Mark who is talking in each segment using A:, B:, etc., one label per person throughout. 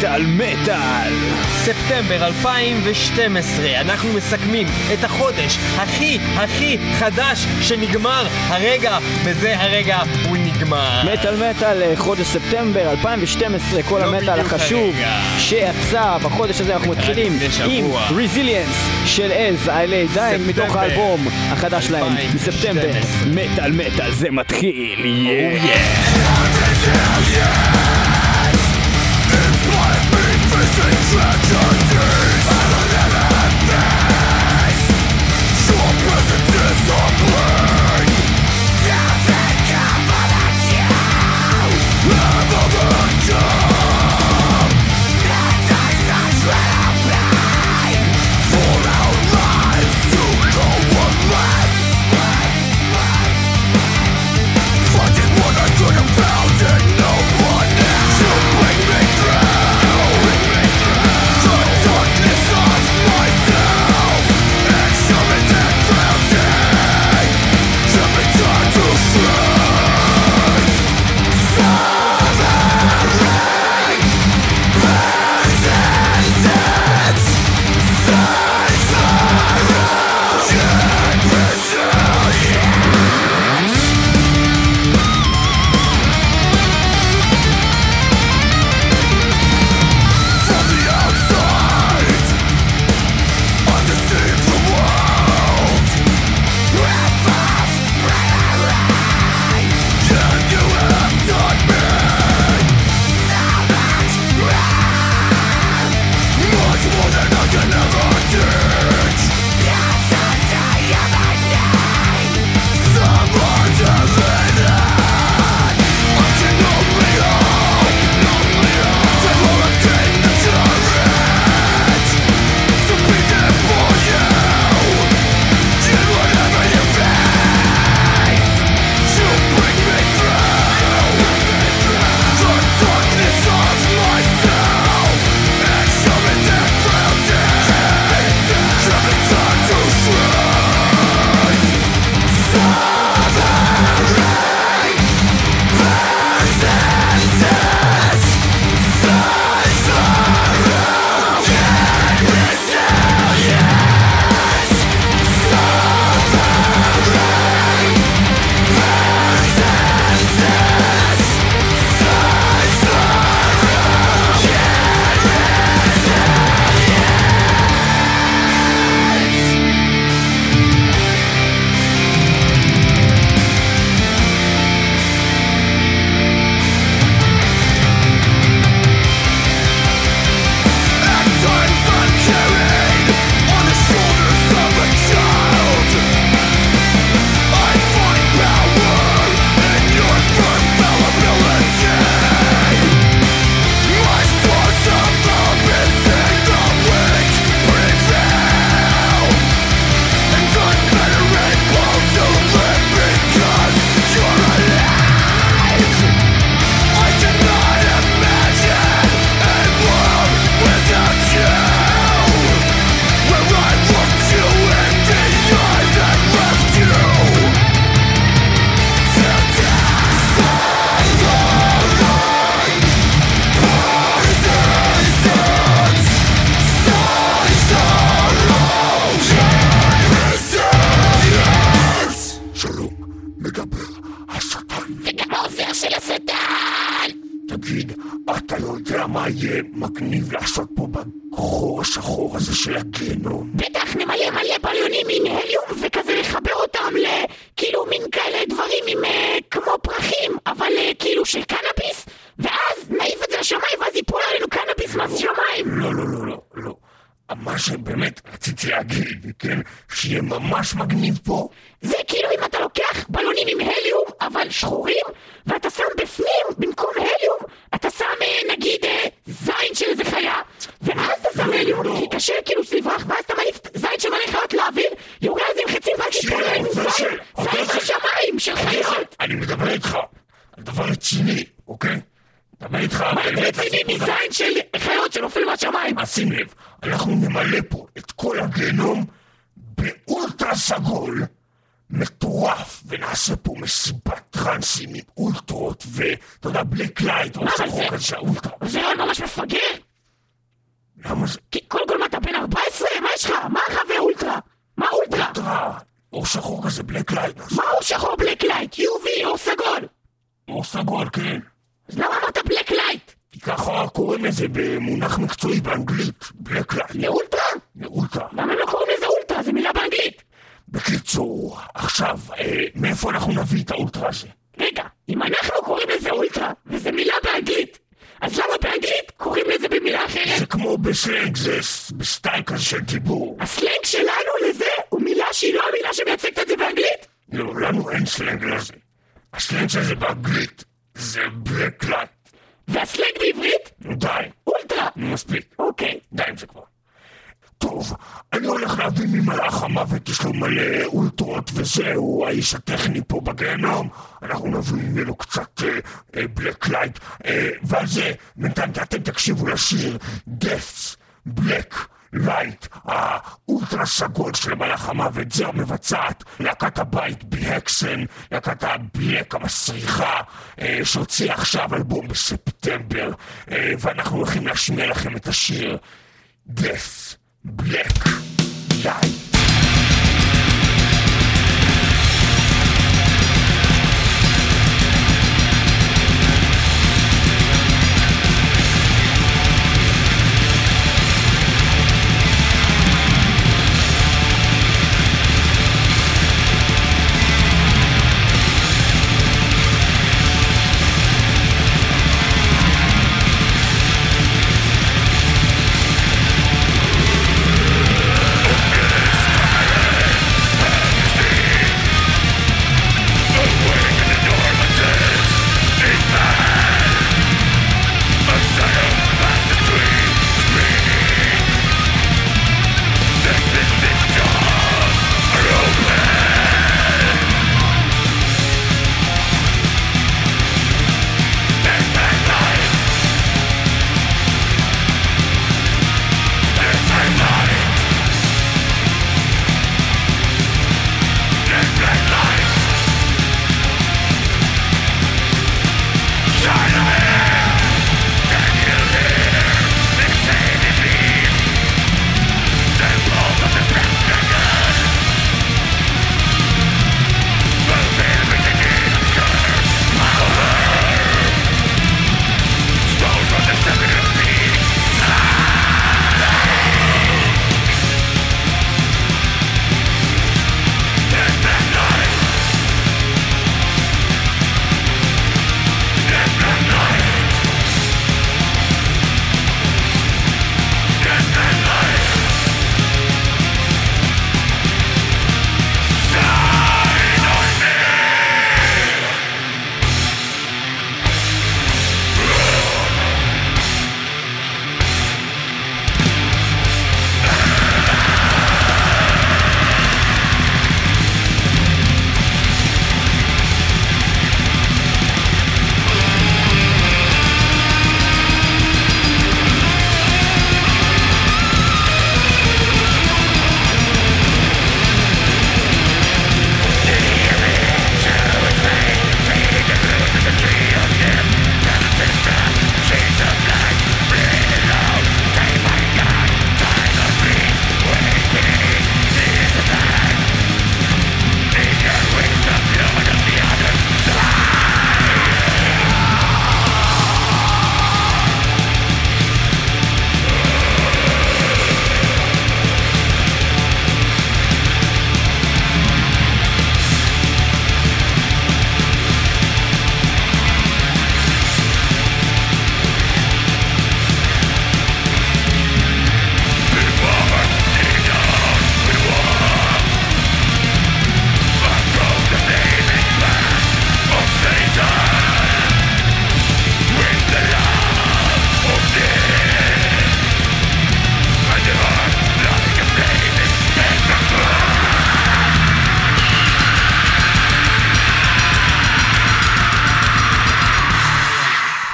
A: מטאל מטאל
B: ספטמבר 2012, אנחנו מסכמים את החודש הכי הכי חדש שנגמר הרגע, וזה הרגע הוא נגמר.
A: מטאל מטאל אה, חודש ספטמבר 2012 כל
B: לא
A: המטאל החשוב. שיצא בחודש הזה אנחנו מתחילים
B: לפני שבוע.
A: עם רזיליאנס של עז עלי דיין מתוך האלבום החדש שלהם
B: 2012.
A: מספטמבר מטאל מטאל זה מתחיל
B: Oh,
A: yeah.
B: yeah.
C: שלום, יהיה מגניב לעשות פה בחור השחור הזה של הגיהנום? בטח נמלא מלא בלונים עם הליום וכזה לחבר אותם ל... כאילו מין כאלה דברים עם אה, כמו פרחים, אבל אה, כאילו של קנאביס, ואז נעיף את זה לשמיים ואז ייפול עלינו קנאביס מהשמיים! לא, לא, לא, לא, לא. מה שבאמת רציתי להגיד, כן, שיהיה ממש מגניב פה, זה כאילו אם אתה לוקח בלונים עם הליום, אבל שחורים, ואתה שם בפנים, במקום הליום, אתה שם אה, נגיד אה, זין של איזה חיה, ואז אתה שם הליום, כי קשה כאילו שתברח, ואז אתה מעיף זין של מלא חיות לאוויר, יורה על זה עם חצים, ואז ייפול עליהם זין, זין של שמיים, של חיות. אני מדבר איתך על דבר רציני, אוקיי? מדבר איתך על... מה רציני מזין של חיות שנופלים מהשמיים? אז שים לב, אנחנו נמלא פה את כל הגיהנום באולטרה סגול. מטורף, ונעשה פה מסיבת טרנסים עם אולטרות, ואתה יודע, black light, או משהו כזה של האולטרה. זה רעיון ממש מפגר.
D: למה זה?
E: כי קודם כל מה אתה בן 14? מה יש לך? מה לך ואולטרה? מה אולטרה?
D: אולטרה, אור שחור כזה black light,
E: מה אור שחור black light? UV אור סגול?
D: אור סגול, כן.
E: אז למה אמרת black light?
D: כי ככה קוראים לזה במונח מקצועי באנגלית, black light.
E: לאולטרה?
D: לאולטרה.
E: למה הם לא קוראים לזה אולטרה? זה מילה באנגלית.
D: בקיצור, עכשיו, אה, מאיפה אנחנו נביא את האולטרה הזה?
E: רגע, אם אנחנו קוראים לזה אולטרה, וזה מילה באנגלית, אז למה באנגלית קוראים לזה במילה אחרת?
D: זה כמו בסלנג, זה ס- ב style כזה של דיבור.
E: הסלנג שלנו לזה הוא מילה שהיא לא המילה שמייצגת את זה באנגלית?
D: לא, לנו אין סלנג לזה. הסלנג של זה באנגלית זה black light.
E: והסלנג בעברית?
D: די,
E: אולטרה.
D: מספיק.
E: אוקיי.
D: די עם זה כבר. טוב, אני הולך להביא ממלאך המוות, יש לו מלא אולטרות וזהו, האיש הטכני פה בגיהנום. אנחנו נביא ממנו קצת black light, ועל זה בינתיים אתם תקשיבו לשיר Death's Black Light, האולטרה סגול של מלאך המוות, זה המבצעת, להקת הבית בהקסן, להקת ה black המסריחה, אה, שהוציאה עכשיו אלבום בספטמבר, אה, ואנחנו הולכים להשמיע לכם את השיר Death Black Light.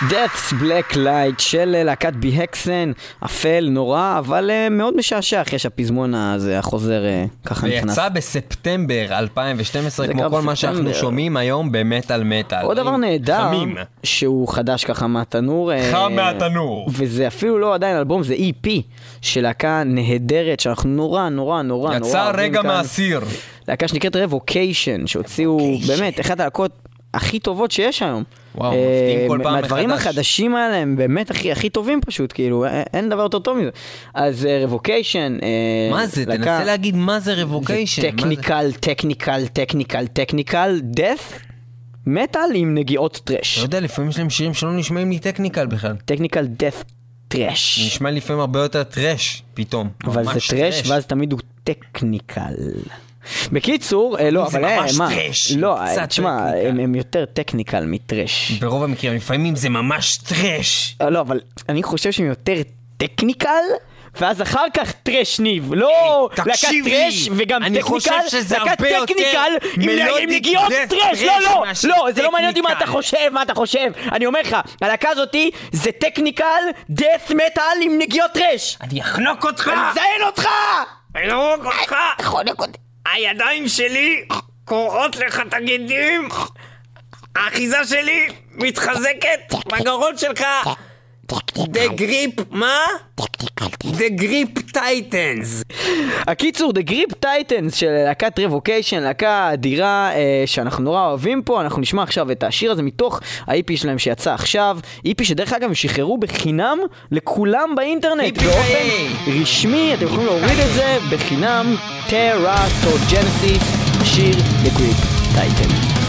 A: Death's Black Light של להקת בי-הקסן, אפל, נורא, אבל אה, מאוד משעשע אחרי שהפזמון הזה, החוזר, אה, ככה נכנס.
B: ויצא בספטמבר 2012,
A: זה
B: כמו כל מה שאנחנו. שומעים היום במטאל מטאל.
A: עוד דבר נהדר,
B: חמים.
A: שהוא חדש ככה מהתנור. אה,
B: חם מהתנור.
A: וזה אפילו לא עדיין אלבום, זה EP של להקה נהדרת, שאנחנו נורא נורא נורא נורא
B: יצא רגע. מהסיר.
A: להקה שנקראת רבוקיישן, שהוציאו באמת אחת הלהקות הכי טובות שיש היום.
B: וואו,
A: אה,
B: מפתיעים כל פעם
A: מהדברים
B: מחדש.
A: החדשים האלה הם באמת הכי הכי טובים פשוט, כאילו, אין- דבר יותר טוב מזה. אז רבוקיישן,
B: מה זה? תנסה להגיד מה זה רבוקיישן.
A: טכניקל, טכניקל, טכניקל, טכניקל, death, מטאל עם נגיעות
B: לא
A: טרש.
B: יודע, לפעמים יש להם שירים שלא נשמעים לי טכניקל בכלל.
A: טכניקל death טרש.
B: נשמע לפעמים הרבה יותר טרש, פתאום.
A: אבל זה טרש, ואז תמיד הוא טכניקל. בקיצור, אה, לא, אבל אה,
B: ממש
A: מה,
B: טרש,
A: לא,
B: קצת
A: אה, תשמע. הם הם יותר טכניקל מטרש.
B: ברוב המקרים, לפעמים זה ממש טרש.
A: אה, לא, אבל אני חושב שהם יותר טכניקל, ואז אחר כך טרש ניב. לא להקת טרש וגם
B: אני חושב
A: טכניקל,
B: שזה
A: להקת טכניקל עם- נגיעות טרש. לא, לא, לא, זה לא מעניין אותי מה אתה. חושב, מה אתה חושב. אני אומר לך, הלהקה הזאתי זה טכניקל, death metal עם נגיעות טרש.
B: אני אחנוק אותך!
A: אני מזיין אותך!
B: אני ארוג אותך!
A: חונק אותי.
B: הידיים שלי קורעות לך את הגידים! האחיזה שלי מתחזקת בגרון שלך! The grip, מה? The grip tightens!
A: הקיצור, The Grip Titans של להקת רבוקיישן, להקה אדירה אה, שאנחנו נורא אוהבים פה, אנחנו נשמע עכשיו את השיר הזה מתוך ה-EP שלהם שיצא עכשיו, EP שדרך אגב הם שחררו בחינם לכולם באינטרנט. באופן רשמי, אתם יכולים להוריד את זה בחינם, Teratogenesis, השיר The Grip Titans.
C: Yourself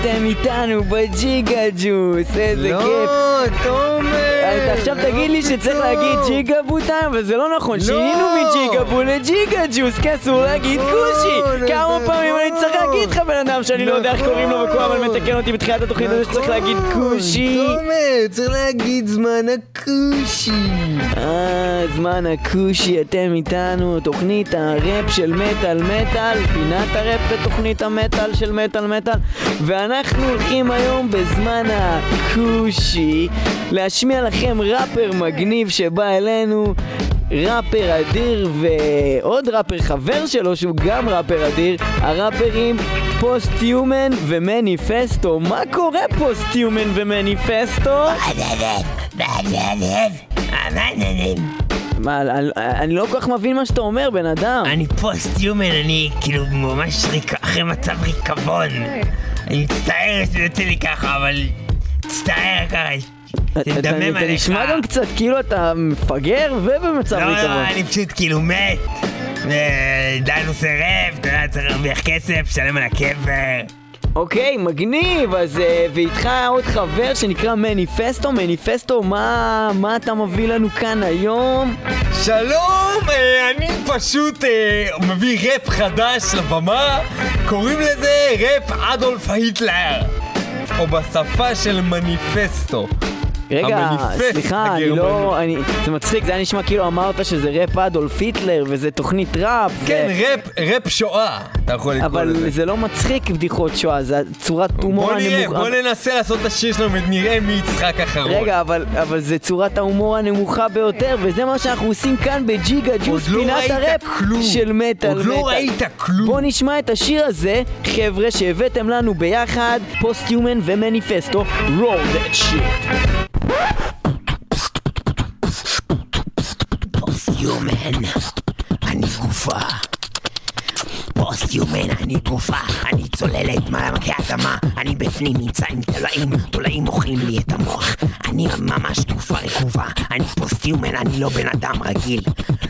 A: אתם איתנו בג'יגה ג'וס, איזה
F: לא,
A: כיף.
F: תומר!
A: אז עכשיו
F: לא
A: תגיד לי שצריך
F: טוב.
A: להגיד ג'יגה בוטיים, אבל זה לא נכון, שינינו מג'יגה בו לג'יגה ג'וס, כי אסור להגיד
F: נכון,
A: כושי. כמה
F: נכון.
A: פעמים אני צריך להגיד לך בן אדם שאני לא יודע איך קוראים לו וכל הזמן מתקן אותי בתחילת התוכנית הזה שצריך להגיד
F: נכון,
A: כושי.
F: תומר, צריך להגיד זמן הכושי.
A: אה, זמן הכושי, אתם איתנו, תוכנית הראפ של מטאל מטאל, פינת הראפ בתוכנית המטאל של מטאל מטאל, ואנחנו הולכים היום בזמן הכושי להשמיע לכם ראפר מגניב שבא אלינו. ראפר אדיר ועוד ראפר חבר שלו שהוא גם ראפר אדיר הראפרים פוסט-יומן ומניפסטו מה קורה פוסט-יומן ומניפסטו? מה, אני, אני לא כל כך מבין מה שאתה אומר, בן אדם.
B: אני פוסט-יומן, אני כאילו ממש ריק... אחרי מצב ריקבון. אני מצטער שזה יוצא לי ככה, אבל... מצטער ככה.
A: אתה-
B: זה
A: אתה
B: עליך.
A: נשמע גם קצת כאילו אתה מפגר ובמצב
B: לא,
A: ריקבון.
B: לא, אני פשוט כאילו מת. עדיין עושה רב, אתה יודע, צריך להרוויח כסף, לשלם על הקבר.
A: אוקיי, מגניב, אז אה, ואיתך עוד חבר שנקרא מניפסטו, מניפסטו, מה, מה אתה מביא לנו כאן היום?
F: שלום, אה, אני פשוט אה, מביא ראפ חדש לבמה, קוראים לזה ראפ אדולף היטלר, או בשפה של מניפסטו.
A: רגע, סליחה, אני. לא... אני, זה מצחיק, זה היה נשמע כאילו אמרת שזה ראפ אדולף היטלר וזה תוכנית ראפ.
F: כן,
A: זה-
F: ראפ, ראפ שואה, אתה יכול לקרוא
A: אבל
F: לזה.
A: זה לא מצחיק בדיחות שואה, זה צורת הומור
F: בוא נראה,
A: הנמוכה.
F: בוא ננסה לעשות את השיר שלנו ונראה מי יצחק אחרון.
A: רגע, אבל, אבל זה צורת ההומור הנמוכה ביותר, וזה מה שאנחנו עושים כאן בג'יגה ג'וס,
F: לא
A: פינת
F: ראית
A: הראפ
F: כלום.
A: של מטאל
F: עוד לא. ראית כלום.
A: בואו נשמע את השיר הזה, חבר'ה, שהבאתם לנו ביחד, פוסט-יומן ומניפסטו, roll that shit.
B: פוסט-יומן, אני גופה. פוסט-יומן, אני גופה. אני צוללת מעמקי אדמה. אני בפנים נמצא עם תולעים, תולעים אוכלים לי את המוח. אני ממש גופה רקובה. אני פוסט-יומן, אני לא בן אדם רגיל.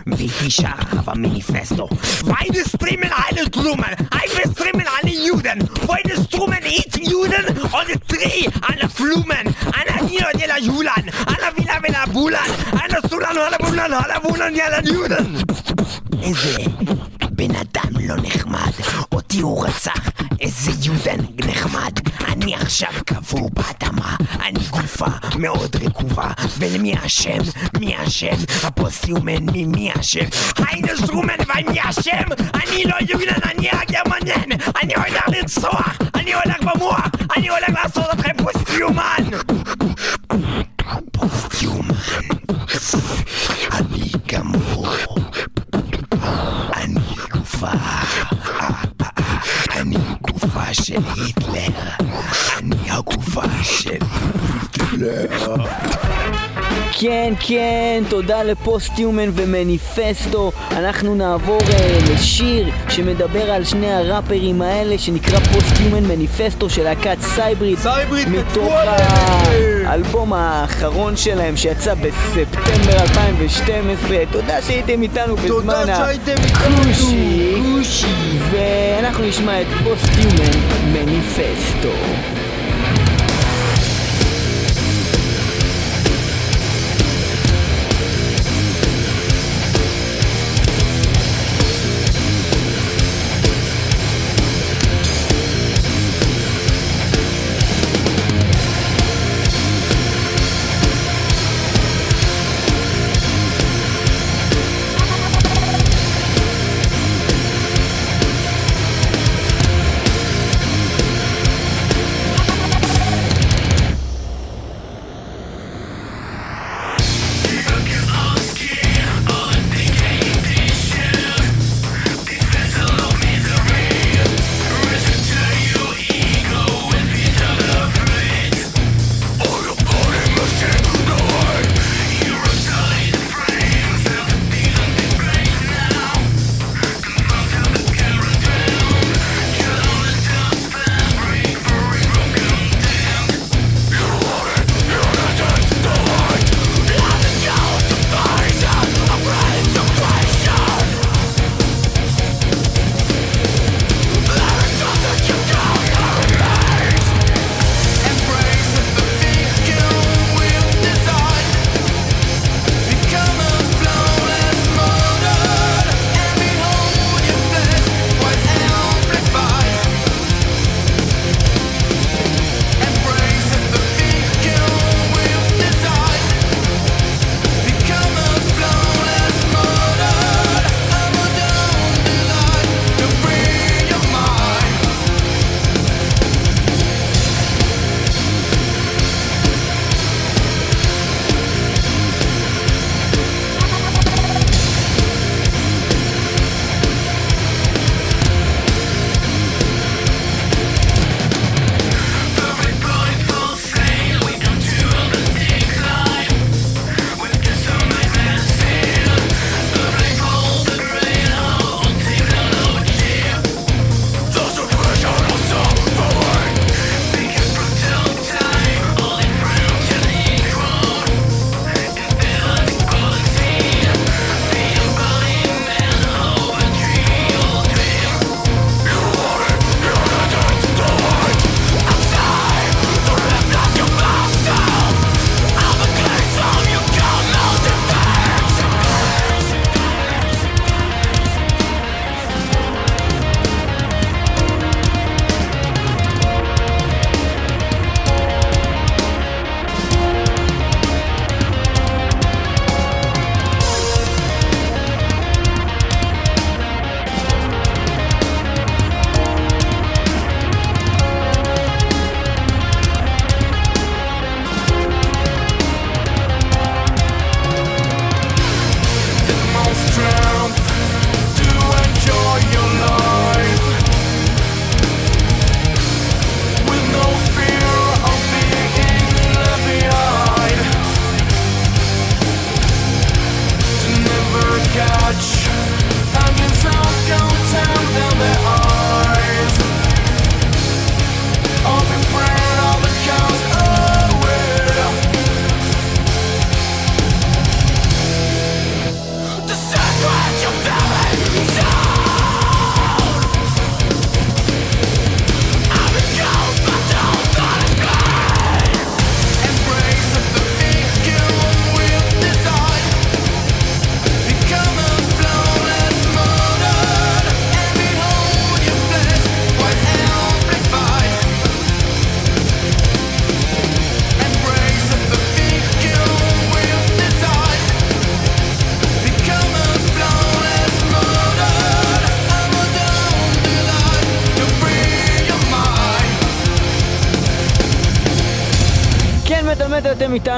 B: ואיתי שר aber Manifesto. Beide streamen alle Trummen, eine streamen alle Juden. Beide streamen eat Juden und drei alle Flumen. Ana Nino de la Julan, Ana Villa Villa Bulan, Ana Sulan, Ana Bulan, Ana Bulan, Yala Juden. איזה בן אדם לא נחמד, אותי הוא רצח, איזה יודן נחמד. אני עכשיו קבור באדמה, אני גופה מאוד רקובה, ולמי אשם? מי אשם? הפוסט-יומן, מי אשם? היינה שטרומן, ומי אשם? אני לא יודן, אני הגרמנן, אני הולך לרצוח, אני הולך במוח, אני הולך לעשות אתכם פוסט-יומן! פוסט-יומן, אני גמור. אני גופה, גופה של היטלר, אני הגופה של היטלר.
A: כן, כן, תודה לפוסט-יומן ומניפסטו. אנחנו נעבור אה, לשיר שמדבר על שני הראפרים האלה, שנקרא פוסט-יומן מניפסטו של להקת סייברית.
F: סייברית
A: מתוך. האלבום האחרון שלהם שיצא בספטמבר 2012. תודה שהייתם איתנו בזמן
F: תודה איתנו,
A: הכושי.
F: כושי.
A: ואנחנו נשמע את פוסט-יומן מניפסטו.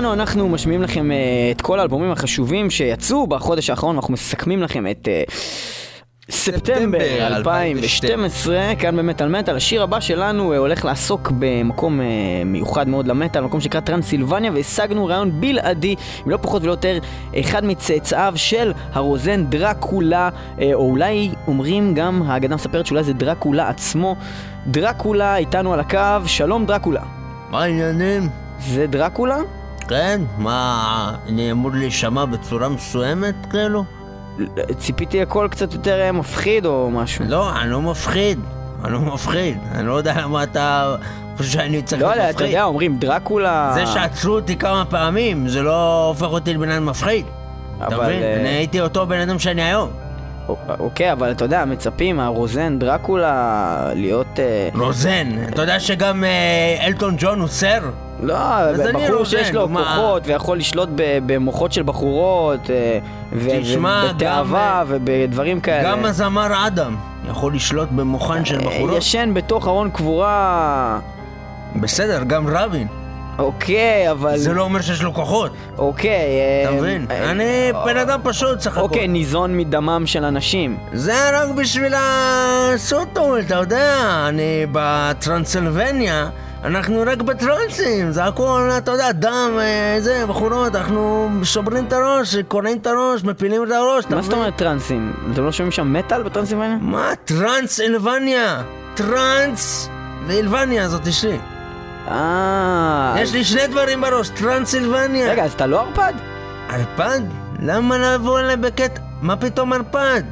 A: איתנו, אנחנו משמיעים לכם אה, את כל האלבומים החשובים שיצאו בחודש האחרון, אנחנו מסכמים לכם את אה, ספטמבר
G: ספטמבר
A: 2012, כאן במטאל מטאל. השיר הבא שלנו אה, הולך לעסוק במקום מיוחד מאוד למטאל, מקום שנקרא טרנסילבניה, והשגנו רעיון בלעדי, אם לא פחות ולא יותר, אחד מצאצאיו של הרוזן דרקולה, או אולי אומרים גם, האגדה מספרת שאולי זה דרקולה עצמו. דרקולה איתנו על הקו, שלום דרקולה.
B: מה העניינים?
A: זה דרקולה?
B: כן? מה, אני אמור להישמע בצורה מסוימת כאילו?
A: ציפיתי הכל קצת יותר אה, מפחיד או משהו.
B: לא, אני לא מפחיד. אני לא מפחיד. אני לא יודע למה אתה חושב שאני צריך
A: לא
B: להיות
A: אתה
B: מפחיד.
A: יודע, אומרים דרקולה...
B: זה שעצרו אותי כמה פעמים, זה לא הופך אותי לבן אדם מפחיד. אתה מבין?
A: אה,
B: אני הייתי אותו בן אדם שאני היום.
A: אוקיי, אבל אתה יודע, מצפים מהרוזן דרקולה להיות... אה,
B: רוזן. אתה יודע שגם אה, אלטון ג'ון הוא סר?
A: לא, בחור שיש לו
B: מה?
A: כוחות ויכול לשלוט במוחות של בחורות, אה, ובתאווה
B: גם,
A: ובדברים כאלה.
B: גם הזמר אדם יכול לשלוט במוחן של
A: אה,
B: בחורות.
A: ישן בתוך ארון קבורה...
B: בסדר, גם רבין.
A: אוקיי, אבל...
B: זה לא אומר שיש לו כוחות.
A: אוקיי... אה,
B: אתה מבין?
A: אה,
B: אני בן אדם פשוט סך הכל.
A: אוקיי, ניזון מדמם של אנשים.
B: זה רק בשביל הסוטו, אתה יודע, אני בטרנסילבניה, אנחנו רק בטרנסים, זה הכל, אתה יודע, דם, אה, זה, בחורות, אנחנו שוברים את הראש, קורעים את הראש, מפילים את הראש,
A: מה זאת? אומרת טרנסים? אתם לא שומעים שם מטאל בטרנסילבניה?
B: מה? טרנסילבניה! טרנס ואילבניה זאת אשתי.
A: אה...
B: יש לי שני דברים בראש, טרנסילבניה.
A: רגע, אז אתה לא ערפד?
B: ערפד? למה לבוא אליי בקטע? מה פתאום ערפד?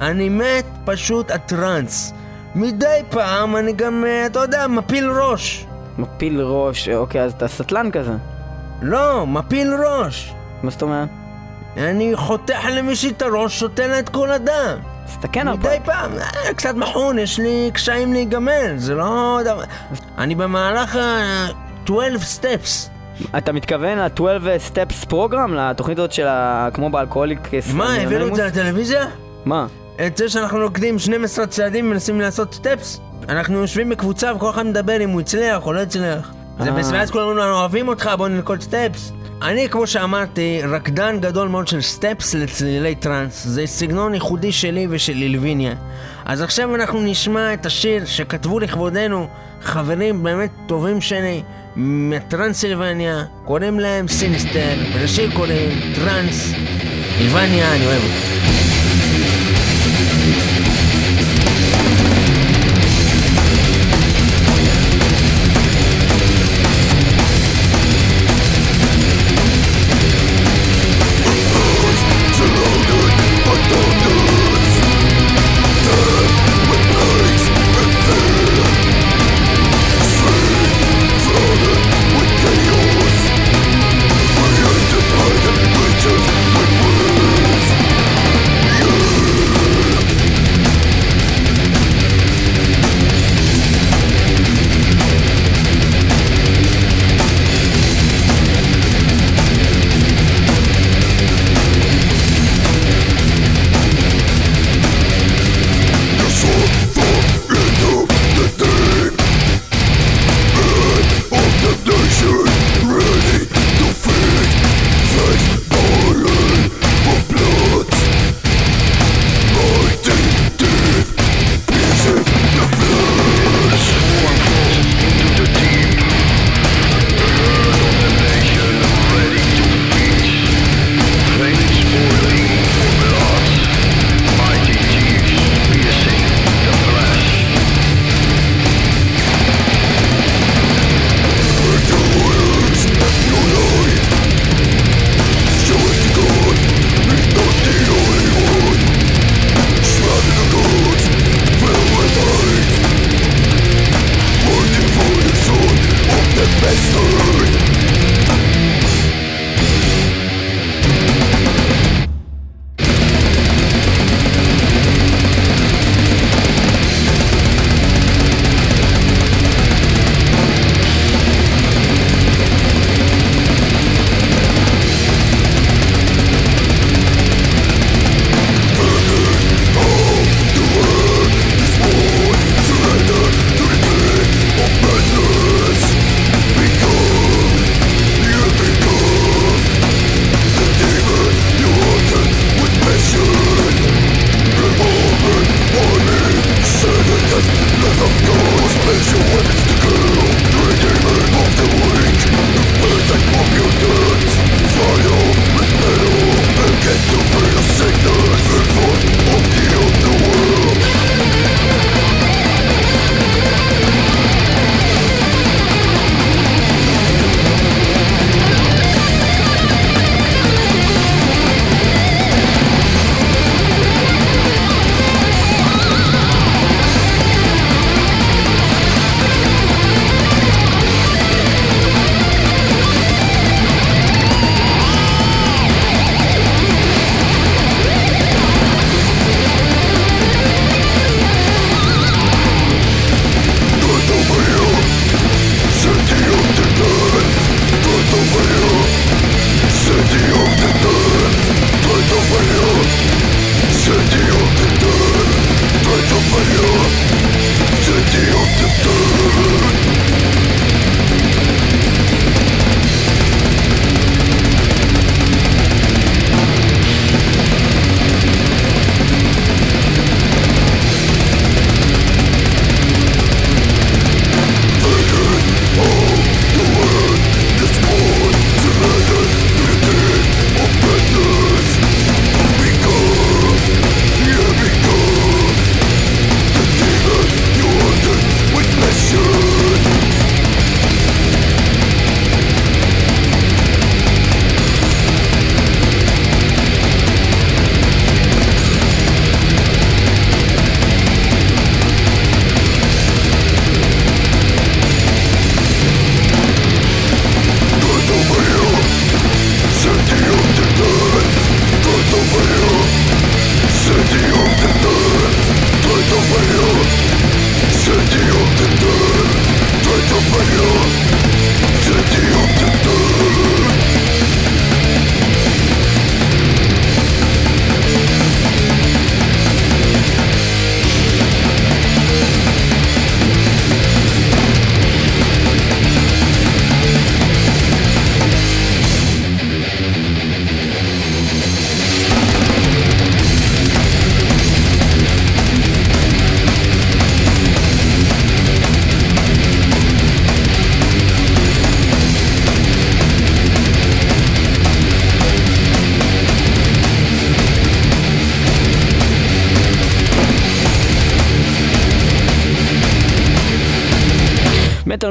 B: אני מת פשוט הטראנס. מדי פעם אני גם, אה, אתה יודע, מפיל ראש.
A: מפיל ראש, אוקיי, אז אתה סטלן כזה.
B: לא, מפיל ראש.
A: מה זאת אומרת?
B: אני חותך למישהי את הראש, שותה לה את כל הדם.
A: אז אתה כן
B: מדי
A: ערפד.
B: פעם, אה, קצת מחון, יש לי קשיים להיגמל, זה לא... אני במהלך ה-12 steps.
A: אתה מתכוון ל-12 steps program? לתוכנית הזאת של ה... כמו באלכוהוליק...
B: מה, העבירו את זה לטלוויזיה?
A: מה?
B: את זה שאנחנו נוקדים 12 צעדים ומנסים לעשות סטפס? אנחנו יושבים בקבוצה וכל אחד מדבר אם הוא הצליח או לא הצליח. זה
A: אה.
B: אז כולנו אומרים, אוהבים אותך, בוא נלכוד סטפס. אני, כמו שאמרתי, רקדן גדול מאוד של סטפס לצלילי טראנס. זה סגנון ייחודי שלי ושל אילביניה. אז עכשיו אנחנו נשמע את השיר שכתבו לכבודנו חברים באמת טובים שלי מטרנסילבניה, קוראים להם סיניסטר, ולשיר קוראים טראנס. אילבניה, אני אוהב אותך.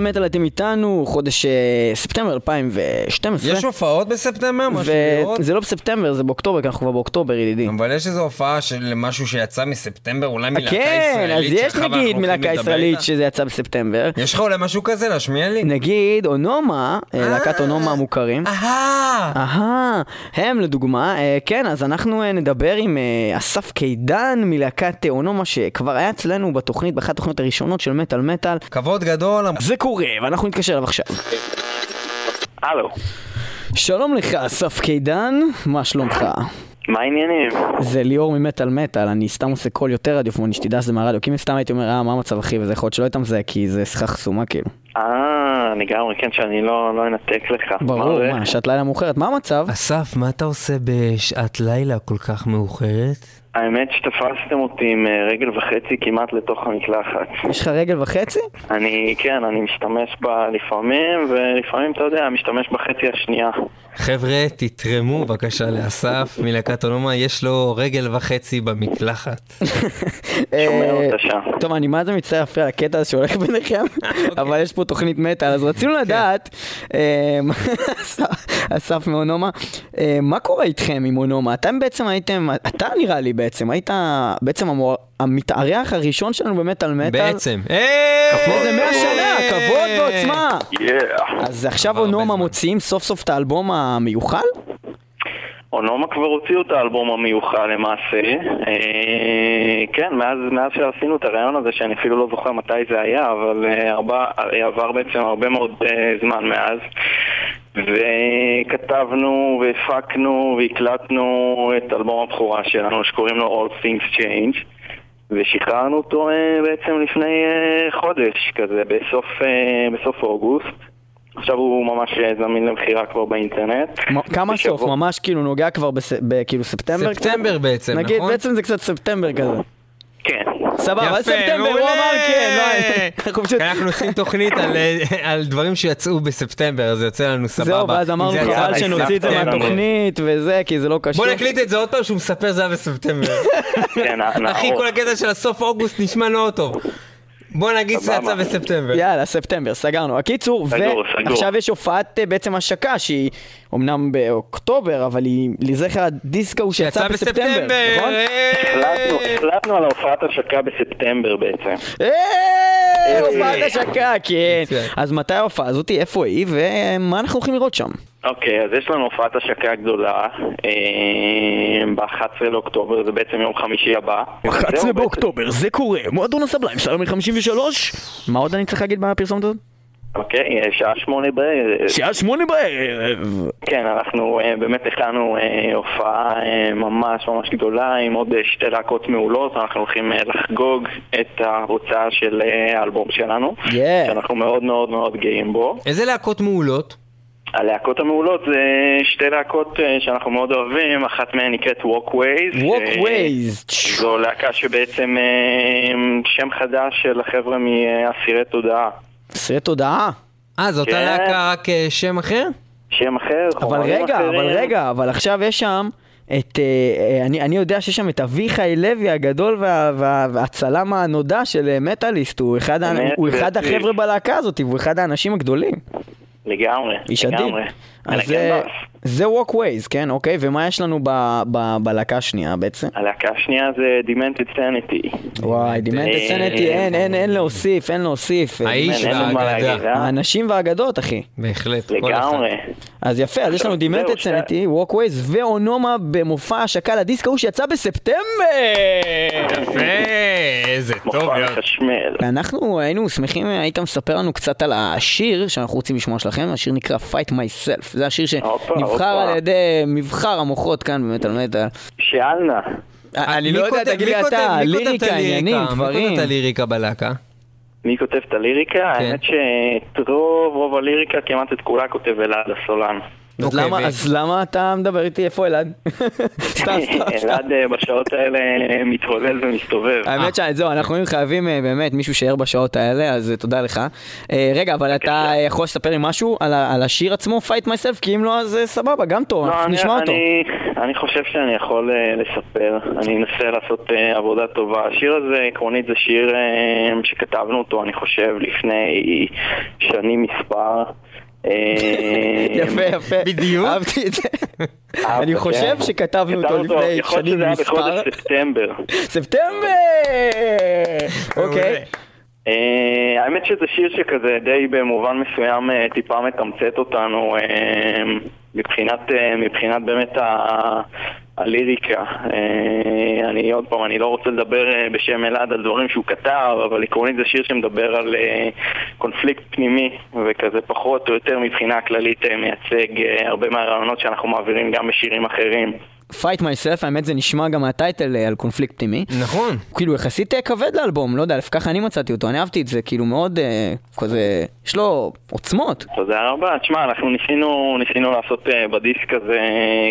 A: מטאל אתם איתנו, חודש אה, ספטמבר 2012.
G: יש הופעות בספטמבר? לראות?
A: וזה לא בספטמבר, זה באוקטובר, כי אנחנו כבר באוקטובר, ידידי.
G: אבל יש איזו הופעה של משהו שיצא מספטמבר, אולי מלהקה
A: כן, אז
G: ישראלית
A: יש
G: שעכשיו אנחנו
A: נגיד מלהקה ישראלית? שזה יצא בספטמבר.
G: יש לך אולי משהו כזה להשמיע לי?
A: נגיד אונומה, אה, להקת אונומה המוכרים.
G: אהה!
A: אהה, הם לדוגמה, אה, כן, אז אנחנו אה, נדבר עם אה, אסף קידן מלהקת אה, אונומה שכבר היה אצלנו בתוכנית, באחת התוכניות הראשונות של מטאל מטאל.
G: כבוד גדול.
A: זה קורה, ואנחנו נתקשר אליו עכשיו.
H: הלו,
A: שלום לך, אסף קידן, מה שלומך?
H: מה העניינים?
A: זה ליאור ממטאל מטאל, אני סתם עושה קול יותר רדיופוני, שתדע שזה מהרדיו, כי אם סתם הייתי אומר, אה, מה המצב אחי, וזה יכול להיות שלא היית מזהה, כי זה שיחה חסומה כאילו.
H: אה, לגמרי, כן, שאני לא לא אנתק לך.
A: ברור,
H: זה?
A: מה, שעת לילה מאוחרת, מה המצב?
G: אסף, מה אתה עושה בשעת לילה כל כך מאוחרת?
H: האמת שתפסתם אותי עם אה, רגל וחצי כמעט לתוך המקלחת.
A: יש לך רגל וחצי?
H: אני, כן, אני משתמש בה לפעמים, ולפעמים, אתה יודע, משתמש בחצי השנייה.
G: חבר'ה, תתרמו בבקשה לאסף מלהקת אונומה, יש לו רגל וחצי במקלחת.
H: שומר
A: אה,
H: אותה שם.
A: טוב, אני מה זה מצטער להפריע לקטע הזה שהולך ביניכם, אבל יש פה תוכנית מטאל, אז רצינו לדעת, אה, אסף מאונומה, אה, מה קורה איתכם עם אונומה? אתם בעצם הייתם, אתה נראה לי בעצם, היית בעצם המור- המתארח הראשון שלנו במטאל מטאל.
G: בעצם.
A: איזה 100 שנה, כבוד ועוצמה. אז עכשיו אונומה. מוציאים סוף סוף את האלבום המיוחל?
H: אונומה כבר הוציאו את האלבום המיוחל למעשה. אה, כן, מאז, מאז שעשינו את הרעיון הזה, שאני אפילו לא זוכר מתי זה היה, אבל אה, הרבה, אה, עבר בעצם הרבה מאוד אה, זמן מאז. וכתבנו והפקנו והקלטנו את אלבום הבכורה שלנו שקוראים לו All Things Change ושחררנו אותו אה, בעצם לפני אה, חודש כזה, בסוף, אה, בסוף אוגוסט. עכשיו הוא ממש זמין למכירה כבר באינטרנט.
A: כמה סוף? ממש כאילו נוגע כבר בס- בכאילו ספטמבר?
G: בעצם,
A: נגיד,
G: נכון?
A: בעצם זה קצת ספטמבר כזה.
H: כן.
A: סבבה, ספטמבר, הוא. אמר כן, לא, אנחנו
G: עושים תוכנית על, אה, דברים שיצאו בספטמבר, אז זה יוצא לנו סבבה.
A: זהו, ואז אמרנו חבל שנוציא את זה. מהתוכנית וזה, כי זה לא קשור.
G: בוא נקליט את זה עוד פעם שהוא מספר זה היה בספטמבר.
H: כן,
G: אחי. כל הקטע של הסוף אוגוסט נשמע לא טוב. בוא נגיד. יצא בספטמבר.
A: יאללה, ספטמבר, סגרנו. הקיצור,
H: סגור.
A: ועכשיו יש הופעת אה, בעצם השקה שהיא אמנם באוקטובר, אבל היא לזכר הדיסקו שיצא
G: שיצא
A: בספטמבר. נכון?
G: אה.
H: החלטנו, על ההופעת השקה בספטמבר בעצם.
A: אה, הופעת השקה, כן. אז מתי ההופעה הזאתי, איפה היא, ומה אנחנו הולכים לראות שם?
H: אוקיי, אז יש לנו הופעת השקה גדולה ב-11 לאוקטובר, זה בעצם יום חמישי הבא.
A: 11
H: זהו,
A: באוקטובר, זה קורה, מועדון הסבליים, סלמי 53. מה עוד אני צריך להגיד בפרסומת הזאת?
H: אוקיי, אה, שעה שמונה בערב.
A: שעה שמונה בערב.
H: כן, אנחנו אה, באמת הכנו אה, הופעה אה, ממש ממש גדולה עם עוד אה, שתי להקות מעולות, אנחנו הולכים אה, לחגוג את ההוצאה של אה, האלבום שלנו,
A: Yeah.
H: שאנחנו מאוד מאוד מאוד גאים בו.
G: איזה להקות מעולות?
H: הלהקות המעולות זה שתי להקות אה, שאנחנו מאוד אוהבים, אחת מהן נקראת Walkways.
A: Walkways.
H: ש- זו להקה שבעצם אה, שם חדש של החבר'ה מאסירי תודעה.
A: סרט תודעה.
G: אה, זו אותה
H: כן.
G: להקה רק אה, שם אחר?
H: שם אחר,
A: אבל רגע, אבל
H: אחרים.
A: רגע, אבל עכשיו יש שם את, אה, אה, אני, אני יודע שיש שם את אביחי לוי הגדול וה, וה, והצלם הנודע של אה, מטאליסט, הוא אחד, הוא אחד. החבר'ה בלהקה הזאת, והוא אחד האנשים הגדולים,
H: לגמרי,
A: איש אדיר.
H: לגמרי.
A: אז זה, Walkways, כן, אוקיי, ומה יש לנו ב, ב, בלהקה השנייה בעצם?
H: הלהקה השנייה זה Demented Sanity.
A: וואי, דימנטד
H: אה,
A: סנטי, אין, אין, אין להוסיף, אין להוסיף.
G: האיש והאגדה.
H: אה?
A: האנשים והאגדות, אחי.
G: בהחלט, כל אחד.
H: לגמרי.
A: אז יפה, אז יש לנו
H: שתי-
A: סנטי, Walkways ואונומה במופע השקה לדיסק ההוא שיצא בספטמבר!
G: יפה, איזה טוב.
H: מחשמל.
A: אנחנו היינו שמחים, היית מספר לנו קצת על השיר שאנחנו רוצים לשמוע שלכם, השיר נקרא Fight Myself, זה השיר
H: הופה,
A: שנבחר
H: הופה.
A: על ידי מבחר המוחות כאן באמת על מטאל.
H: שאלנה.
A: אני
G: מי
A: לא יודע, תגיד
G: מי
A: לי אתה,
G: מי
A: ליריקה? עניינים,
G: מי
A: דברים.
G: כותב את הליריקה בלהקה?
H: מי כותב את הליריקה?
G: כן.
H: האמת שאת רוב רוב הליריקה, כמעט את כולה כותב אלעד הסולן.
A: אז
G: אוקיי,
A: למה- אז למה אתה מדבר איתי, איפה אלעד? סתם, סתם.
H: אלעד אה, בשעות האלה אה, מתהולל ומסתובב.
A: האמת שזהו, אנחנו היינו חייבים אה, באמת מישהו שער בשעות האלה, אז תודה לך. רגע, אבל אתה יכול לספר לי משהו על השיר עצמו, Fight Myself, כי אם לא, אז סבבה, גם טוב,
H: לא,
A: אנחנו נשמע אותו.
H: אני, חושב שאני יכול לספר, אני אנסה לעשות עבודה טובה. השיר הזה, עקרונית, זה שיר שכתבנו אותו, אני חושב, לפני שנים מספר. אה,
A: יפה, יפה.
G: בדיוק.
A: אהבתי את זה. אני חושב
H: כן.
A: שכתבנו אותו לפני
H: יכול להיות
A: שנים
H: שזה היה
A: מספר.
H: בחודש ספטמבר.
A: ספטמבר! אוקיי.
H: אה, האמת שזה שיר שכזה די במובן מסוים אה, טיפה מתמצת אותנו מבחינת, באמת הליריקה. אה, אני עוד פעם, אני לא רוצה לדבר אה, בשם אלעד על דברים שהוא כתב, אבל עקרונית זה שיר שמדבר על אה, קונפליקט פנימי, וכזה פחות או יותר מבחינה כללית מייצג הרבה מהרעיונות שאנחנו מעבירים גם בשירים אחרים.
A: Fight myself, האמת זה נשמע גם מהטייטל אה, על קונפליקט פנימי.
G: נכון.
A: הוא כאילו יחסית אה, כבד לאלבום, לא יודע, לפי ככה אני מצאתי אותו, אני אהבתי את זה, כאילו מאוד אה, כזה, יש לו עוצמות.
H: תודה רבה. תשמע, אנחנו ניסינו, ניסינו לעשות בדיסק הזה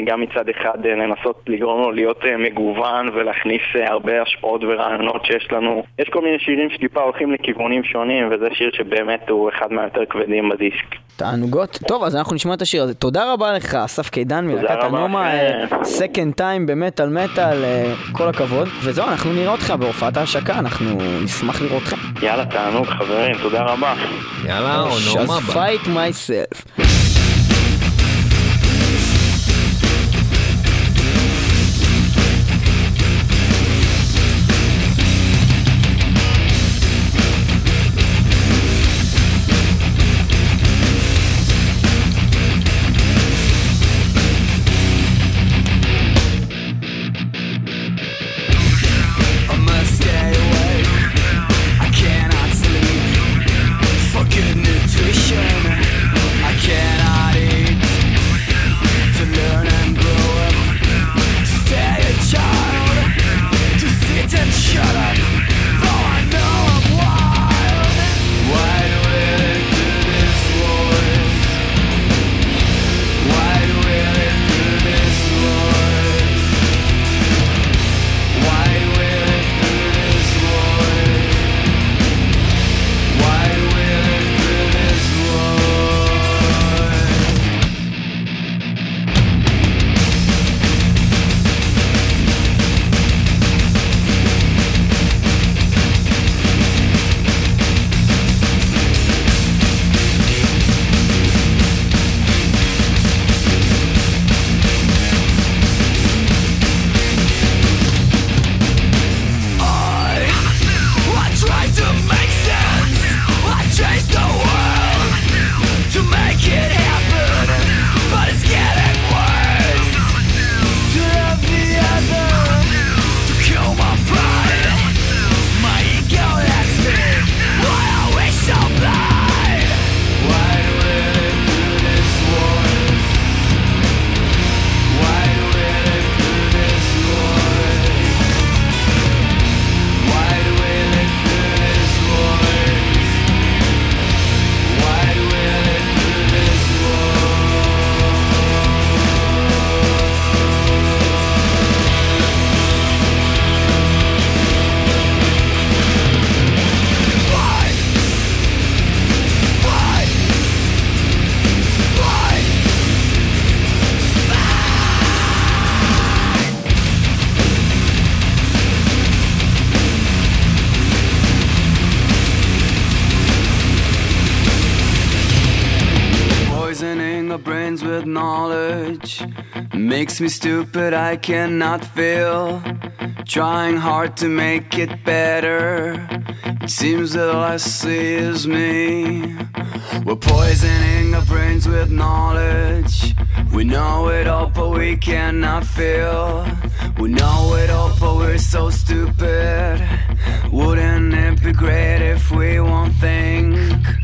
H: גם מצד אחד לנסות לגרום לו להיות מגוון ולהכניס הרבה השפעות ורעיונות שיש לנו. יש כל מיני שירים שטיפה הולכים לכיוונים שונים, וזה שיר שבאמת הוא אחד מהיותר כבדים בדיסק.
A: תענוגות. טוב, אז אנחנו נשמע את השיר הזה. תודה רבה לך, אסף קידן מלהקת
H: רבה
A: הנומה,
H: לכם.
A: סקנד טיים במטאל מטאל, אה, כל הכבוד. וזהו, אנחנו נראה אותך בהופעת ההשקה, אנחנו נשמח לראות אותך.
H: יאללה, תענוג חברים, תודה רבה.
G: יאללה,
A: אז
G: אונומה בא.
A: fight myself.
C: Stupid, I cannot feel. Trying hard to make it better. It seems that all I see is me. We're poisoning our brains with knowledge. We know it all, but we cannot feel. We know it all, but we're so stupid. Wouldn't it be great if we won't think?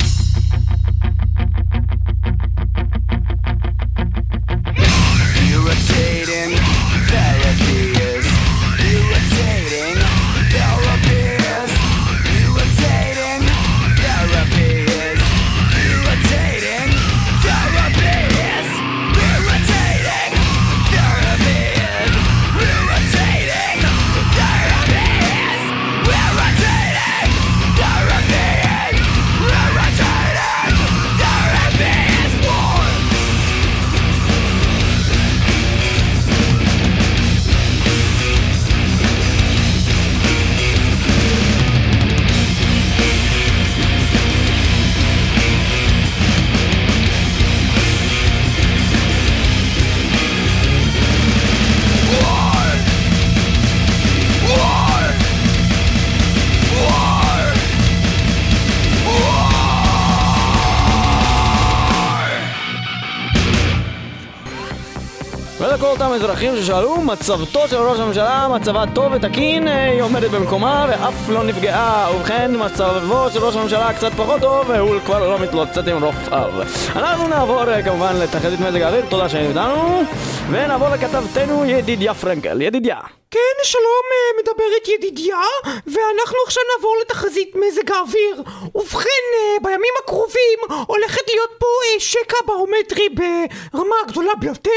A: אזרחים ששאלו, מצבתו של ראש הממשלה, מצבה טוב ותקין, אה, היא עומדת במקומה ואף לא נפגעה. ובכן, מצבו של ראש הממשלה קצת פחות טוב, והוא כבר לא מתלוצץ עם רופאיו. אנחנו נעבור אה, כמובן לתחזית מזג האוויר, תודה שהייתם איתנו, ונעבור לכתבתנו ידידיה פרנקל. ידידיה.
I: כן, שלום, אה, מדברת ידידיה, ואנחנו עכשיו נעבור לתחזית מזג האוויר. ובכן, אה, בימים הקרובים הולכת להיות פה אה, שקע ברומטרי ברמה הגדולה ביותר,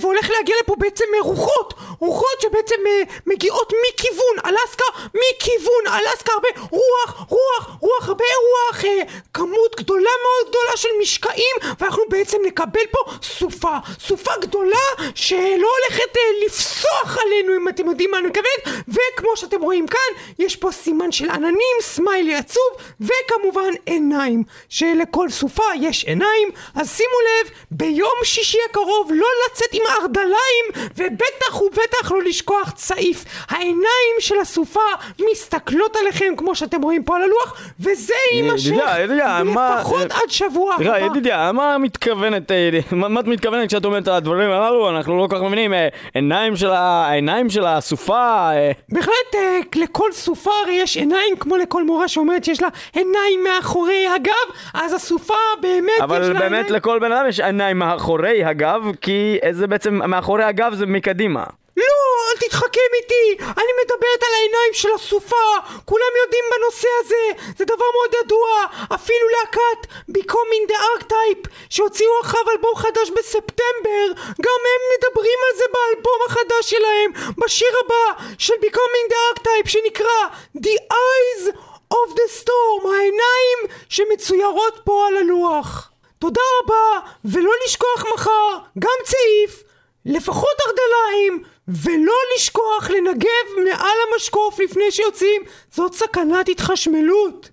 I: והולך להגיע לפה בעצם רוחות, רוחות שבעצם מגיעות מכיוון אלסקה, מכיוון אלסקה, הרבה רוח, רוח, רוח, הרבה רוח, כמות גדולה מאוד גדולה של משקעים, ואנחנו בעצם נקבל פה סופה, סופה גדולה שלא הולכת לפסוח עלינו אם אתם יודעים מה אני מתכוונת וכמו שאתם רואים כאן יש פה סימן של עננים, סמיילי עצוב וכמובן עיניים שלכל סופה יש עיניים אז שימו לב ביום שישי הקרוב לא לצאת עם ארדליים ובטח ובטח לא לשכוח צעיף העיניים של הסופה מסתכלות עליכם כמו שאתם רואים פה על הלוח וזה יימשך לפחות עד שבוע הבא.
A: ידידיה, מה מתכוונת, אה, מה את מתכוונת כשאת אומרת על הדברים הללו? אנחנו לא כל כך מבינים, אה, עיניים של העיניים של הסופה, אה,
I: בהחלט אה, לכל סופה הרי יש עיניים כמו לכל מורה שאומרת שיש לה עיניים מאחורי הגב אז הסופה באמת יש לה
A: אבל באמת לכל בן אדם יש עיניים מאחורי הגב, כי זה בעצם, מאחורי הגב זה מקדימה.
I: לא, אל תתחכם איתי. אני מדברת על העיניים של הסופה. כולם יודעים בנושא הזה. זה דבר מאוד ידוע. אפילו להקת Becoming the Archetype שהוציאו עכשיו אלבום חדש בספטמבר גם הם מדברים על זה באלבום החדש שלהם בשיר הבא של Becoming the Archetype שנקרא The Eyes of the Storm העיניים שמצוירות פה על הלוח. תודה רבה ולא לשכוח מחר גם צעיף לפחות ארדליים, ולא לשכוח לנגב מעל המשקוף לפני שיוצאים, זאת סכנת התחשמלות.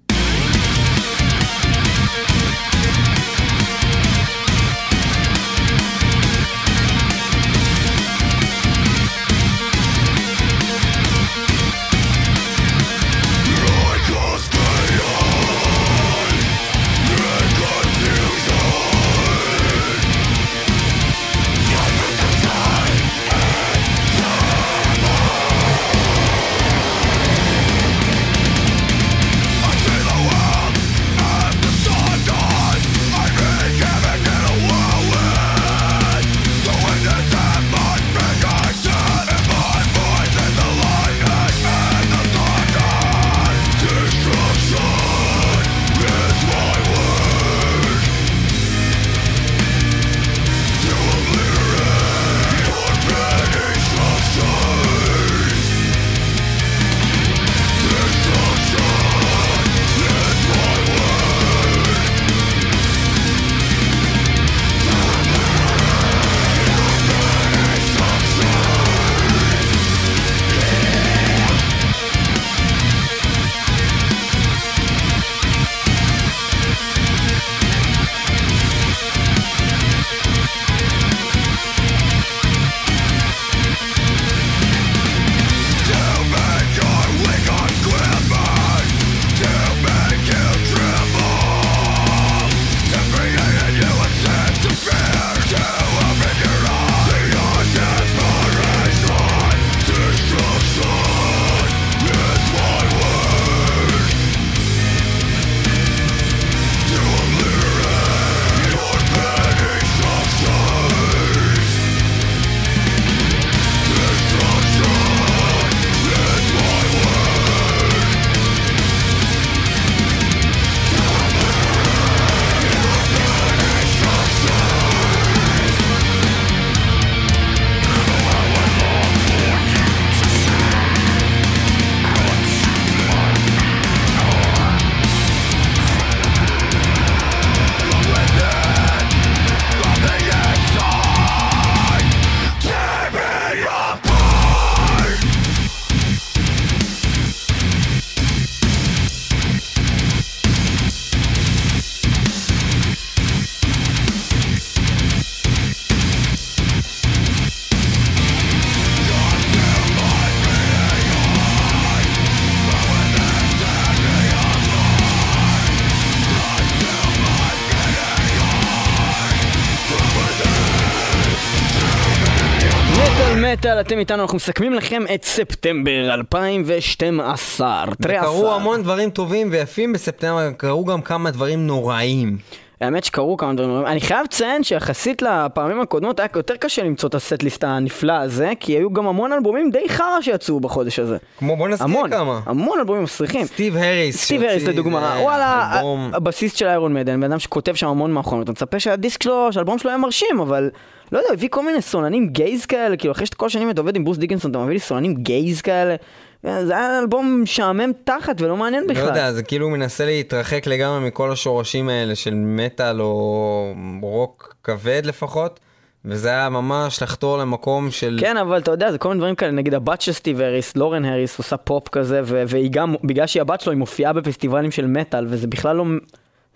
A: מטאל, אתם איתנו, אנחנו מסכמים לכם את ספטמבר 2012. תראה,
G: קרו. המון דברים טובים ויפים בספטמבר, קרו גם כמה דברים נוראים.
A: האמת שקרו כמה דברים. אני חייב לציין שיחסית לפעמים הקודמות היה יותר קשה למצוא את הסט-ליסט הנפלא הזה, כי היו גם המון אלבומים די חרא שיצאו בחודש הזה.
G: כמו בוא נזכיר
A: המון,
G: כמה.
A: המון אלבומים מסריחים.
G: סטיב האריס.
A: סטיב האריס לדוגמה,
G: איזה
A: וואלה. הבסיסט של איירון מדן, בן אדם שכותב שם המון מאחורינו, אתה מצפה שהדיסק שלו, שהאלבום שלו היה מרשים, אבל לא יודע, הוא הביא כל מיני סולנים gays כאלה, כאילו אחרי שכל השנים אתה עובד עם ברוס דיקינסון, אתה מביא לי סולנים gays כאלה, זה היה אלבום משעמם תחת ולא מעניין
G: לא
A: בכלל.
G: יודע, זה כאילו מנסה להתרחק לגמרי מכל השורשים האלה של מטאל או רוק כבד לפחות, וזה היה ממש לחתור למקום של...
A: כן, אבל אתה יודע, זה כל מיני דברים כאלה, נגיד הבת של סטיב האריס, לורן האריס, עושה פופ כזה, והיא גם, בגלל שהיא הבת שלו, היא מופיעה בפסטיבלים של מטאל, וזה בכלל לא,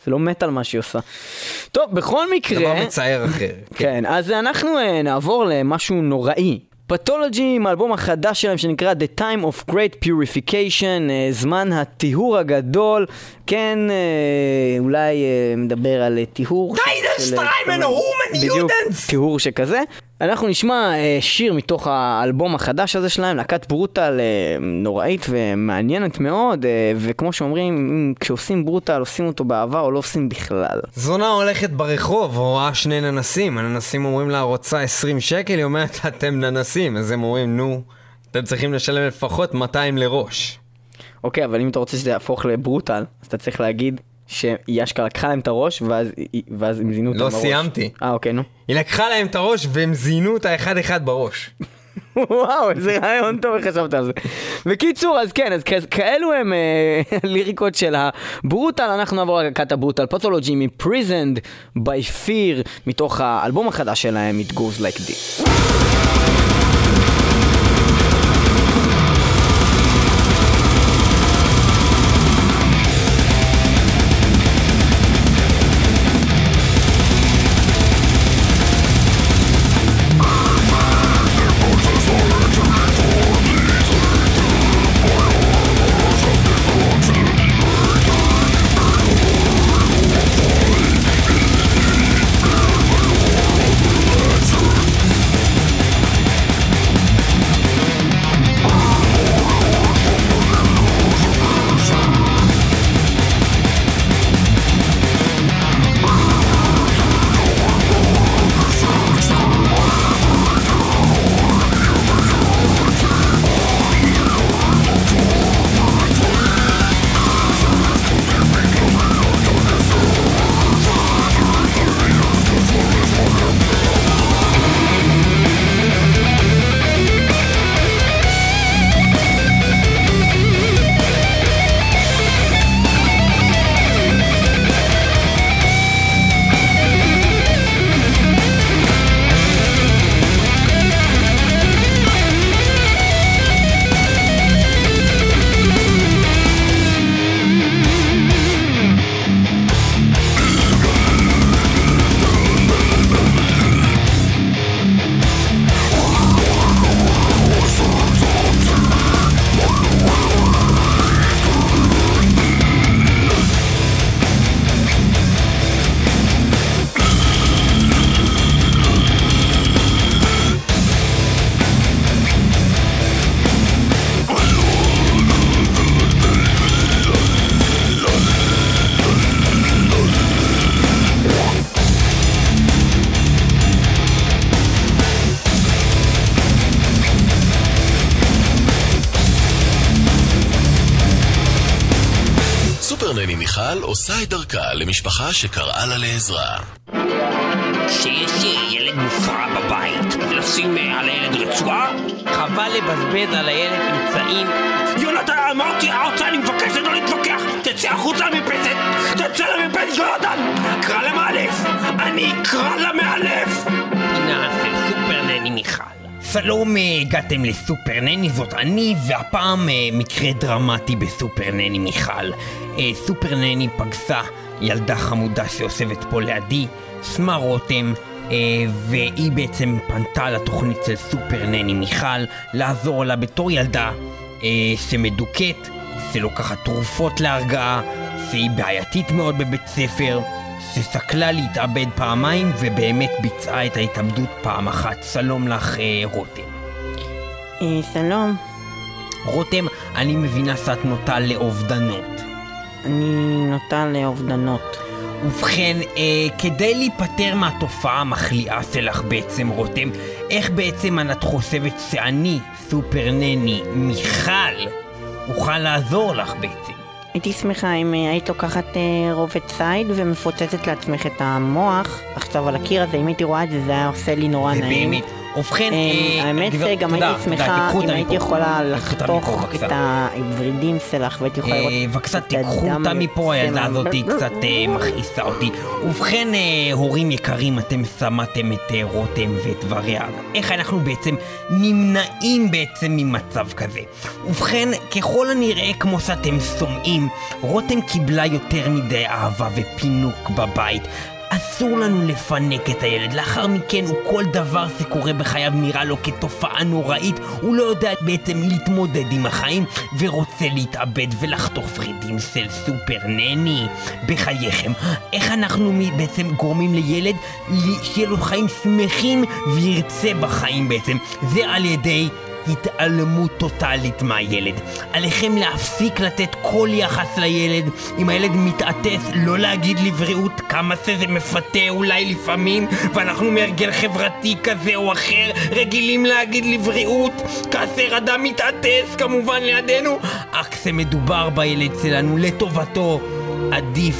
A: זה לא מטאל מה שהיא עושה. טוב, בכל מקרה...
G: דבר מצער אחר.
A: כן, אז אנחנו אה, נעבור למשהו נוראי. פתולוגי עם האלבום החדש שלהם שנקרא The Time of Great Purification, אה, זמן הטיהור הגדול. כן, אה, אולי אה, מדבר על טיהור. של, אה,
B: Streimen, Human
A: בדיוק! טיהור שכזה. אנחנו נשמע אה, שיר מתוך האלבום החדש הזה שלהם, להקת ברוטל אה, נוראית ומעניינת מאוד, אה, וכמו שאומרים, כשעושים ברוטל עושים אותו באהבה או לא עושים בכלל.
G: זונה הולכת ברחוב, רואה שני ננסים, הננסים אומרים לה, רוצה 20 שקל? היא אומרת, אתם ננסים. אז הם אומרים, נו, אתם צריכים לשלם לפחות 200 לראש.
A: אוקיי, אבל אם אתה רוצה שזה יהפוך לברוטל, אז אתה צריך להגיד שהיא אשכרה לקחה להם את הראש, ואז, ואז הם זינו אותם
G: לא
A: בראש.
G: סיימתי.
A: אה, אוקיי, נו.
G: היא לקחה להם את הראש והם זיינו אותה אחד-אחד בראש.
A: וואו, איזה רעיון טוב איך חשבת על זה. בקיצור, אז כן, אז כ- כאלו הם אה, ליריקות של הברוטל, אנחנו נעבור להקת הברוטל פתולוגי מפריזנד by fear, מתוך האלבום החדש שלהם, It Goes Like This.
J: דרכה למשפחה שקראה לה לעזרה.
E: שיש ילד מופרע בבית, לשים אה, על הילד רצועה? חבל לבזבז על הילד אמצעים. יונתן, אמרתי, ארצה, אני מבקש לא להתווכח! תצא החוצה למרפסת! תצא למרפסת, יונתן! קרא למאלף! אני אקרא למאלף! פינה של סופר נני מיכל.
B: שלום, אה, הגעתם לסופר נני, זאת אני, והפעם אה, מקרה דרמטי בסופר נני מיכל. סופר נני פגשה ילדה חמודה שיושבת פה לידי, שמה רותם, אה, והיא בעצם פנתה לתוכנית של סופר נני מיכל לעזור לה בתור ילדה אה, שמדוכאת, שלוקחת תרופות להרגעה, שהיא בעייתית מאוד בבית ספר, ששקלה להתאבד פעמיים ובאמת ביצעה את ההתאבדות פעם אחת. שלום לך, אה, רותם.
K: אה, שלום,
B: רותם, אני מבינה שאת נוטה לאובדנות.
K: אני נוטה לאובדנות.
B: ובכן, אה, כדי להיפטר מהתופעה המחליאה שלך בעצם, רותם, איך בעצם את חושבת שאני, סופר נני, מיכל, אוכל לעזור לך בעצם?
K: הייתי שמחה אם אה, היית לוקחת אה, רובד ציד ומפוצצת לעצמך את המוח עכשיו על הקיר הזה, אם הייתי רואה את זה, זה היה עושה לי נורא
B: זה
K: נעים.
B: באמת. ובכן,
K: אה,
B: אה,
K: האמת
B: תודה,
K: הייתי שמחה
B: תיקחו
K: אם הייתי. יכולה
B: תיקחו
K: לחתוך
B: בבקשה.
K: את הוורידים שלך והייתי יכולה לראות
B: אה, בבקשה
K: את
B: תיקחו
K: הדם
B: אותה מפה, הילדה הזאתי קצת אה, מכעיסה אותי. ובכן, הורים יקרים, אתם שמעתם את רותם ואת דבריה. איך אנחנו בעצם נמנעים בעצם ממצב כזה. ובכן, ככל הנראה, כמו שאתם שומעים, רותם קיבלה יותר מדי אהבה ופינוק בבית. אסור לנו לפנק את הילד, לאחר מכן הוא כל דבר שקורה בחייו נראה לו כתופעה נוראית, הוא לא יודע בעצם להתמודד עם החיים ורוצה להתאבד ולחטוף ורידים של סופר נני. בחייכם, איך אנחנו בעצם גורמים לילד שיהיה לו חיים שמחים וירצה בחיים בעצם? זה על ידי התעלמות טוטאלית מהילד. עליכם להפסיק לתת כל יחס לילד. אם הילד מתעטף, לא להגיד לבריאות כמה שזה מפתה אולי לפעמים, ואנחנו מהרגל חברתי כזה או אחר רגילים להגיד לבריאות, כאשר אדם מתעטף כמובן לידינו, אך כשמדובר בילד שלנו לטובתו, עדיף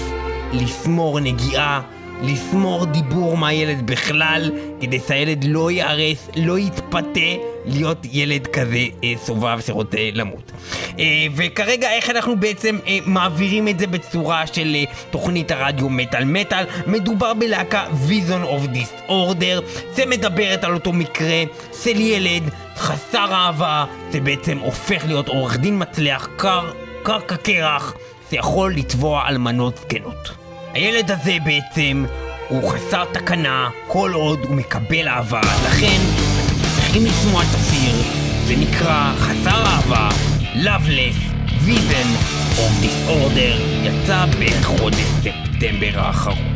B: לשמור נגיעה. לשמור דיבור מהילד בכלל, כדי שהילד לא ייהרס, לא יתפתה להיות ילד כזה אה, סובב שרוצה למות. אה, וכרגע איך אנחנו בעצם אה, מעבירים את זה בצורה של אה, תוכנית הרדיו מטאל מטאל? מדובר בלהקה Vision of Disorder, זה מדברת על אותו מקרה של ילד חסר אהבה, שבעצם הופך להיות עורך דין מצליח, קר, קרקע קרח, שיכול לתבוע אלמנות זקנות. הילד הזה בעצם הוא חסר תקנה כל עוד הוא מקבל אהבה, לכן צריכים לשמוע את השיר, זה נקרא חסר אהבה, Loveless Vision of Disorder, יצא בחודש ספטמבר האחרון.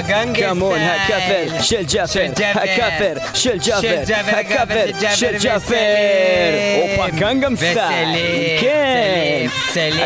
B: גנגסטייל.
A: כמון הכאפר של ג'אפר. הכאפר של ג'אפר,
B: הגאפר
A: של ג'אפר. הופה גנגם סטייל, כן,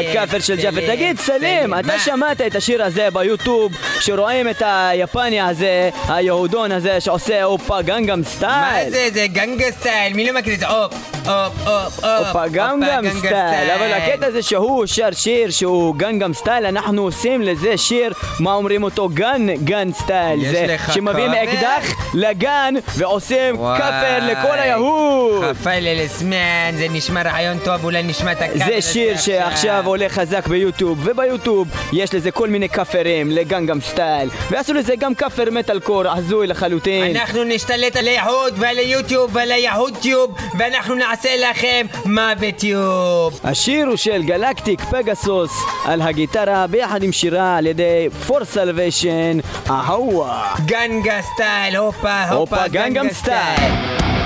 A: הכאפר של ג'אפר,
B: סלים,
A: תגיד סלים, אתה
B: מה?
A: שמעת את השיר הזה ביוטיוב, שרואים את היפני הזה, היהודון הזה שעושה הופה גנגם
B: מה
A: סטייל,
B: זה, זה גנגסטייל, מי לא מכיר את זה? הופ, הופ, הופ, הופ.
A: הופה גנגם סטייל, אבל הקטע זה שהוא שר שיר שהוא גנגם סטייל, אנחנו עושים לזה שיר, מה אומרים אותו? גן, גן סטייל,
B: יש
A: זה
B: לך
A: שמביאים
B: כפר?
A: אקדח לגן ועושים. כאפר לכל היהוד.
B: חפל אל-אסמן, זה נשמע רעיון טוב, אולי נשמע את הכאפר
A: זה שיר שעכשיו עולה חזק ביוטיוב, וביוטיוב יש לזה כל מיני כאפרים לגנגם סטייל, ועשו לזה גם כאפר מטאל קור הזוי לחלוטין.
B: אנחנו נשתלט על היהוד ועל היוטיוב ועל היהודטיוב ואנחנו נעשה לכם מוות יוב
A: השיר הוא של גלקטיק פגסוס על הגיטרה ביחד עם שירה על ידי פור סלוויישן, אהווה.
B: גנגה סטייל, הופה,
A: הופה,
B: גנגה
A: סטייל.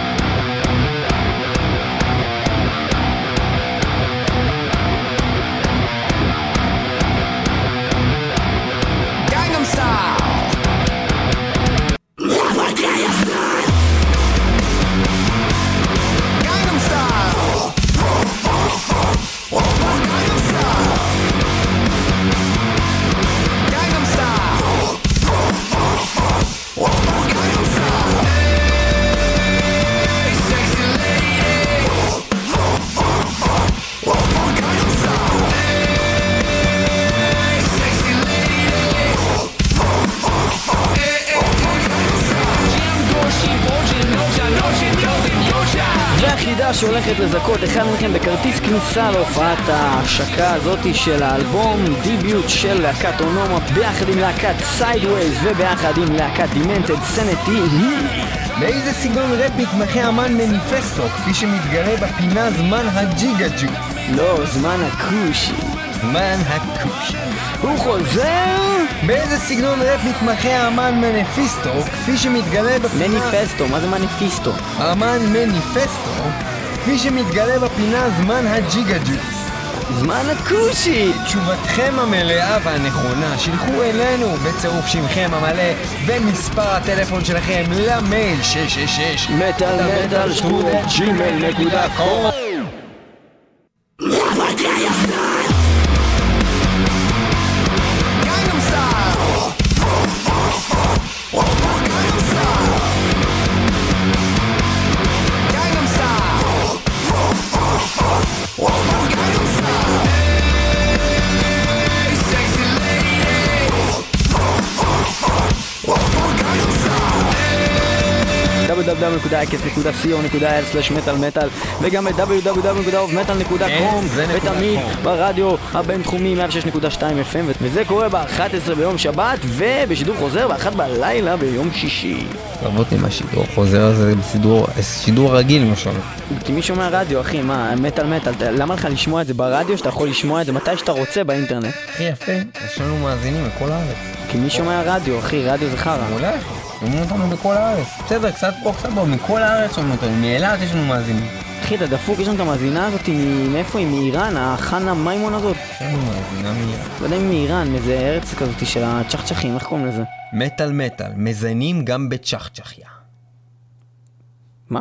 A: והחידה שהולכת לזכות אחד מכם בכרטיס כניסה להופעת ההשקה הזאתי של האלבום debut של להקת אונומה ביחד עם להקת Sideways וביחד עם להקת דימנטד סנטי
B: באיזה סגנון ראפ מתמחה אמן מניפסטו כפי שמתגלה בפינה זמן הג'יגה ג'ו
A: לא, זמן הכושי.
B: זמן הכוש
A: הוא חוזר!
B: באיזה סגנון ראפ מתמחה האמן מניפיסטו כפי שמתגלה בפינה
A: מניפסטו, מה זה מניפיסטו?
B: האמן מניפסטו כפי שמתגלה בפינה זמן הג'יגה ג'ו
A: זמן הכושי!
B: תשובתכם המלאה והנכונה שילחו אלינו בצירוף שמכם המלא ומספר הטלפון שלכם למייל 666
A: מטאל מטאל שטרודל ג'ימל נקודה קום www.icast.co.il/מטאל וגם
B: זה נקודה
A: ותמיד. ברדיו הבינתחומי 106.2 FM וזה קורה ב-11 ביום שבת ובשידור חוזר ב-1 בלילה ביום שישי.
B: לרבות עם השידור חוזר הזה בסידור שידור רגיל למשל
A: כי מי שומע רדיו אחי מה מטאל מטאל למה לך לשמוע את זה ברדיו שאתה יכול לשמוע את זה מתי שאתה רוצה באינטרנט?
B: הכי יפה יש לנו מאזינים בכל הארץ
A: כי מי שומע רדיו אחי רדיו זה חרא.
B: מעולה שומעים אותנו בכל הארץ. בסדר קצת פה קצת פה מכל הארץ שומעים אותנו מאילת יש לנו מאזינים.
A: אחי אתה דפוק יש לנו את המאזינה הזאת מאיפה היא? מאיראן החנה מימון הזאת?
B: לנו מאזינה מיד
A: לא יודע אם מאיראן מאיזה ארץ כזאת של הצ'חצ'חים איך קוראים לזה?
B: מטאל מטאל מזיינים גם בצ'חצ'חיה.
A: מה?